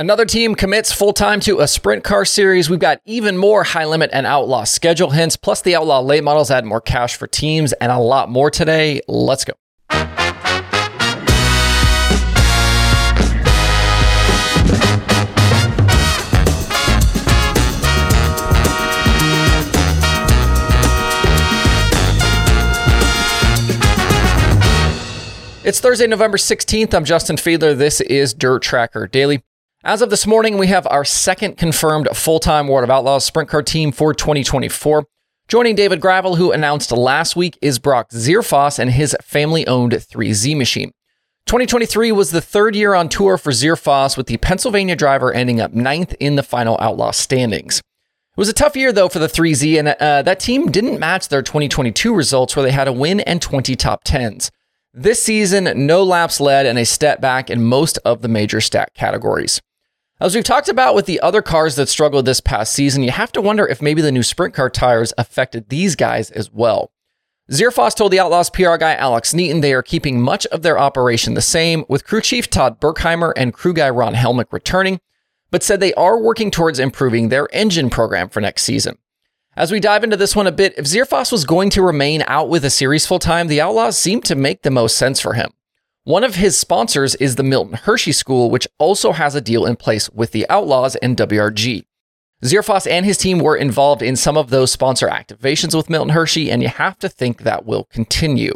Another team commits full time to a sprint car series. We've got even more high limit and outlaw schedule hints, plus the outlaw late models add more cash for teams and a lot more today. Let's go. It's Thursday, November 16th. I'm Justin Fiedler. This is Dirt Tracker Daily. As of this morning, we have our second confirmed full time World of Outlaws sprint car team for 2024. Joining David Gravel, who announced last week, is Brock Zearfoss and his family owned 3Z machine. 2023 was the third year on tour for Zearfoss, with the Pennsylvania driver ending up ninth in the final Outlaw standings. It was a tough year, though, for the 3Z, and uh, that team didn't match their 2022 results, where they had a win and 20 top 10s. This season, no laps led and a step back in most of the major stat categories. As we've talked about with the other cars that struggled this past season, you have to wonder if maybe the new sprint car tires affected these guys as well. Zearfoss told the Outlaws PR guy Alex Neaton they are keeping much of their operation the same, with crew chief Todd Berkheimer and crew guy Ron Helmick returning, but said they are working towards improving their engine program for next season. As we dive into this one a bit, if Zearfoss was going to remain out with the series full time, the Outlaws seemed to make the most sense for him. One of his sponsors is the Milton Hershey School, which also has a deal in place with the Outlaws and WRG. Zearfoss and his team were involved in some of those sponsor activations with Milton Hershey, and you have to think that will continue.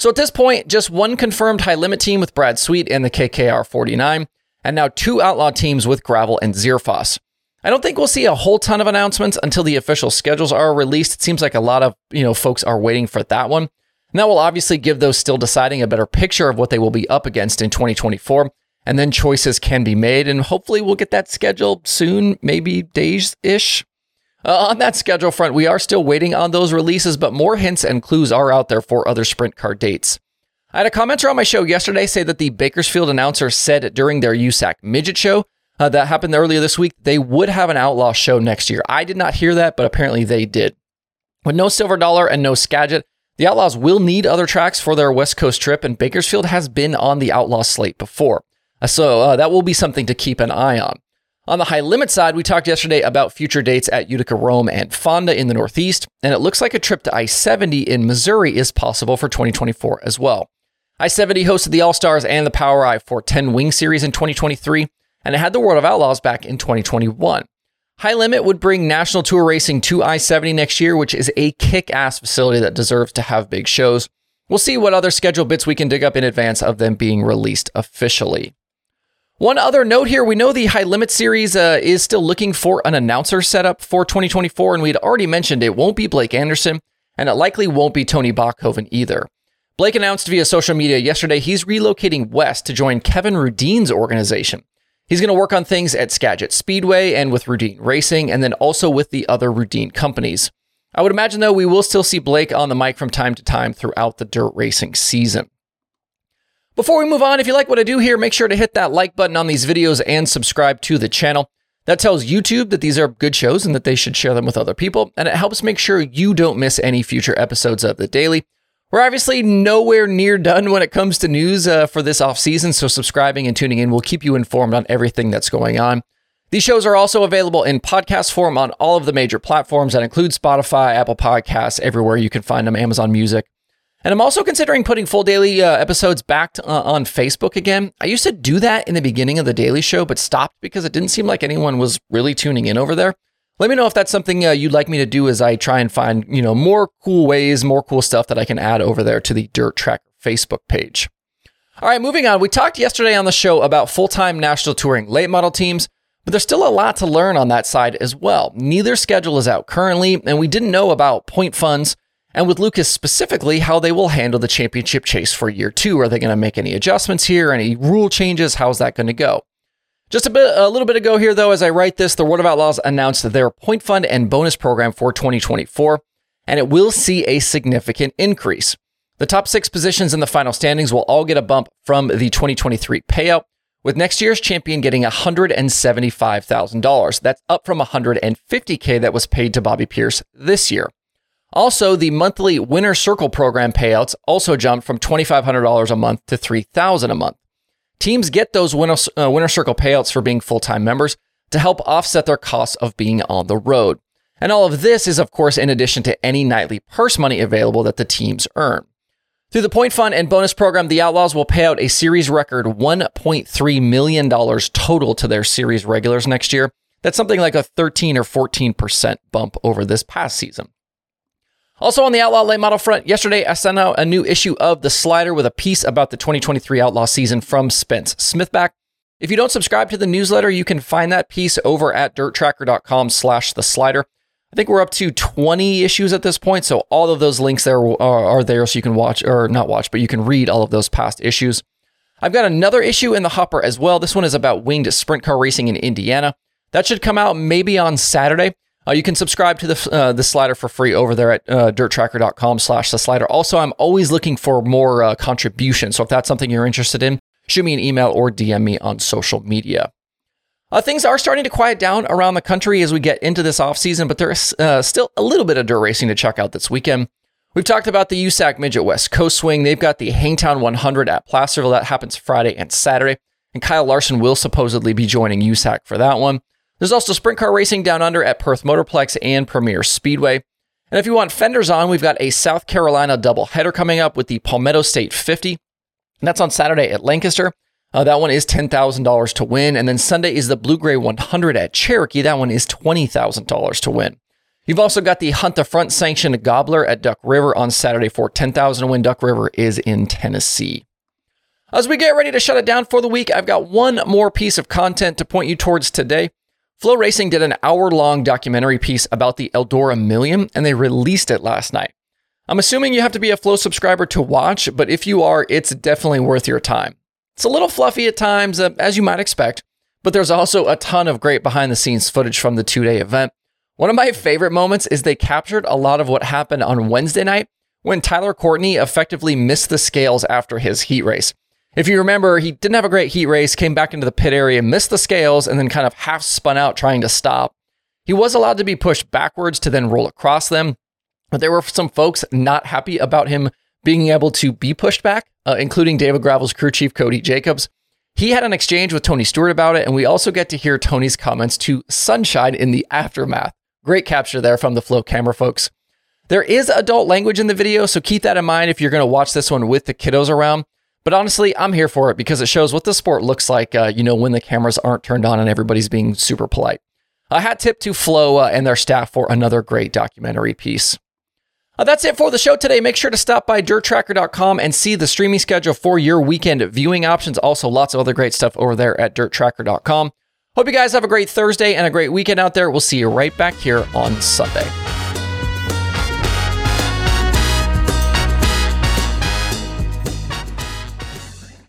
So at this point, just one confirmed high limit team with Brad Sweet and the KKR 49, and now two outlaw teams with Gravel and Zearfoss. I don't think we'll see a whole ton of announcements until the official schedules are released. It seems like a lot of, you know, folks are waiting for that one. And that will obviously give those still deciding a better picture of what they will be up against in 2024. And then choices can be made. And hopefully we'll get that schedule soon, maybe days ish. Uh, on that schedule front, we are still waiting on those releases, but more hints and clues are out there for other sprint car dates. I had a commenter on my show yesterday say that the Bakersfield announcer said during their USAC midget show uh, that happened earlier this week, they would have an Outlaw show next year. I did not hear that, but apparently they did. With no Silver Dollar and no Skagit, the Outlaws will need other tracks for their West Coast trip, and Bakersfield has been on the Outlaw slate before. Uh, so uh, that will be something to keep an eye on. On the high limit side, we talked yesterday about future dates at Utica Rome and Fonda in the Northeast, and it looks like a trip to I 70 in Missouri is possible for 2024 as well. I 70 hosted the All Stars and the POWRi 410 Wing Series in 2023, and it had the World of Outlaws back in 2021. High Limit would bring National Tour Racing to I 70 next year, which is a kick ass facility that deserves to have big shows. We'll see what other schedule bits we can dig up in advance of them being released officially. One other note here we know the High Limit series uh, is still looking for an announcer setup for 2024, and we'd already mentioned it won't be Blake Anderson, and it likely won't be Tony Bachhoven either. Blake announced via social media yesterday he's relocating west to join Kevin Rudeen's organization. He's going to work on things at Skagit Speedway and with Rudeen Racing, and then also with the other Rudeen companies. I would imagine, though, we will still see Blake on the mic from time to time throughout the dirt racing season. Before we move on, if you like what I do here, make sure to hit that like button on these videos and subscribe to the channel. That tells YouTube that these are good shows and that they should share them with other people, and it helps make sure you don't miss any future episodes of the Daily. We're obviously nowhere near done when it comes to news uh, for this off season, so subscribing and tuning in will keep you informed on everything that's going on. These shows are also available in podcast form on all of the major platforms that include Spotify, Apple Podcasts, everywhere you can find them, Amazon Music. And I'm also considering putting full daily uh, episodes back to, uh, on Facebook again. I used to do that in the beginning of the daily show, but stopped because it didn't seem like anyone was really tuning in over there. Let me know if that's something uh, you'd like me to do as I try and find, you know, more cool ways, more cool stuff that I can add over there to the Dirt Track Facebook page. All right, moving on. We talked yesterday on the show about full-time national touring late model teams, but there's still a lot to learn on that side as well. Neither schedule is out currently, and we didn't know about point funds and with Lucas specifically, how they will handle the championship chase for year two. Are they going to make any adjustments here? Any rule changes? How's that going to go? Just a bit, a little bit ago here, though, as I write this, the World of Outlaws announced their point fund and bonus program for 2024, and it will see a significant increase. The top six positions in the final standings will all get a bump from the 2023 payout, with next year's champion getting $175,000. That's up from $150k that was paid to Bobby Pierce this year. Also, the monthly Winner Circle program payouts also jumped from $2,500 a month to $3,000 a month. Teams get those winner, uh, winner circle payouts for being full time members to help offset their costs of being on the road. And all of this is, of course, in addition to any nightly purse money available that the teams earn. Through the point fund and bonus program, the Outlaws will pay out a series record $1.3 million total to their series regulars next year. That's something like a 13 or 14% bump over this past season. Also on the Outlaw late model front, yesterday I sent out a new issue of The Slider with a piece about the 2023 Outlaw season from Spence Smithback. If you don't subscribe to the newsletter, you can find that piece over at dirttracker.com slash the slider. I think we're up to 20 issues at this point, so all of those links there are, are there so you can watch, or not watch, but you can read all of those past issues. I've got another issue in the hopper as well. This one is about winged sprint car racing in Indiana. That should come out maybe on Saturday. Uh, you can subscribe to the uh, the slider for free over there at uh, dirttracker.com slash the slider. Also, I'm always looking for more uh, contributions. So if that's something you're interested in, shoot me an email or DM me on social media. Uh, things are starting to quiet down around the country as we get into this off season, but there's uh, still a little bit of dirt racing to check out this weekend. We've talked about the USAC Midget West Coast Swing. They've got the Hangtown 100 at Placerville. That happens Friday and Saturday. And Kyle Larson will supposedly be joining USAC for that one. There's also sprint car racing down under at Perth Motorplex and Premier Speedway. And if you want fenders on, we've got a South Carolina doubleheader coming up with the Palmetto State 50. And that's on Saturday at Lancaster. Uh, that one is $10,000 to win. And then Sunday is the Blue Gray 100 at Cherokee. That one is $20,000 to win. You've also got the Hunt the Front sanctioned Gobbler at Duck River on Saturday for $10,000 to win. Duck River is in Tennessee. As we get ready to shut it down for the week, I've got one more piece of content to point you towards today. FloRacing did an hour long documentary piece about the Eldora Million, and they released it last night. I'm assuming you have to be a Flo subscriber to watch, but if you are, it's definitely worth your time. It's a little fluffy at times, uh, as you might expect, but there's also a ton of great behind the scenes footage from the two day event. One of my favorite moments is they captured a lot of what happened on Wednesday night when Tyler Courtney effectively missed the scales after his heat race. If you remember, he didn't have a great heat race, came back into the pit area, missed the scales, and then kind of half spun out trying to stop. He was allowed to be pushed backwards to then roll across them, but there were some folks not happy about him being able to be pushed back, uh, including David Gravel's crew chief, Cody Jacobs. He had an exchange with Tony Stewart about it, and we also get to hear Tony's comments to Sunshine in the aftermath. Great capture there from the Flo camera folks. There is adult language in the video, so keep that in mind if you're going to watch this one with the kiddos around. But honestly, I'm here for it because it shows what the sport looks like, uh, you know, when the cameras aren't turned on and everybody's being super polite. A hat tip to Flo uh, and their staff for another great documentary piece. Uh, that's it for the show today. Make sure to stop by dirttracker.com and see the streaming schedule for your weekend viewing options. Also, lots of other great stuff over there at dirttracker.com. Hope you guys have a great Thursday and a great weekend out there. We'll see you right back here on Sunday.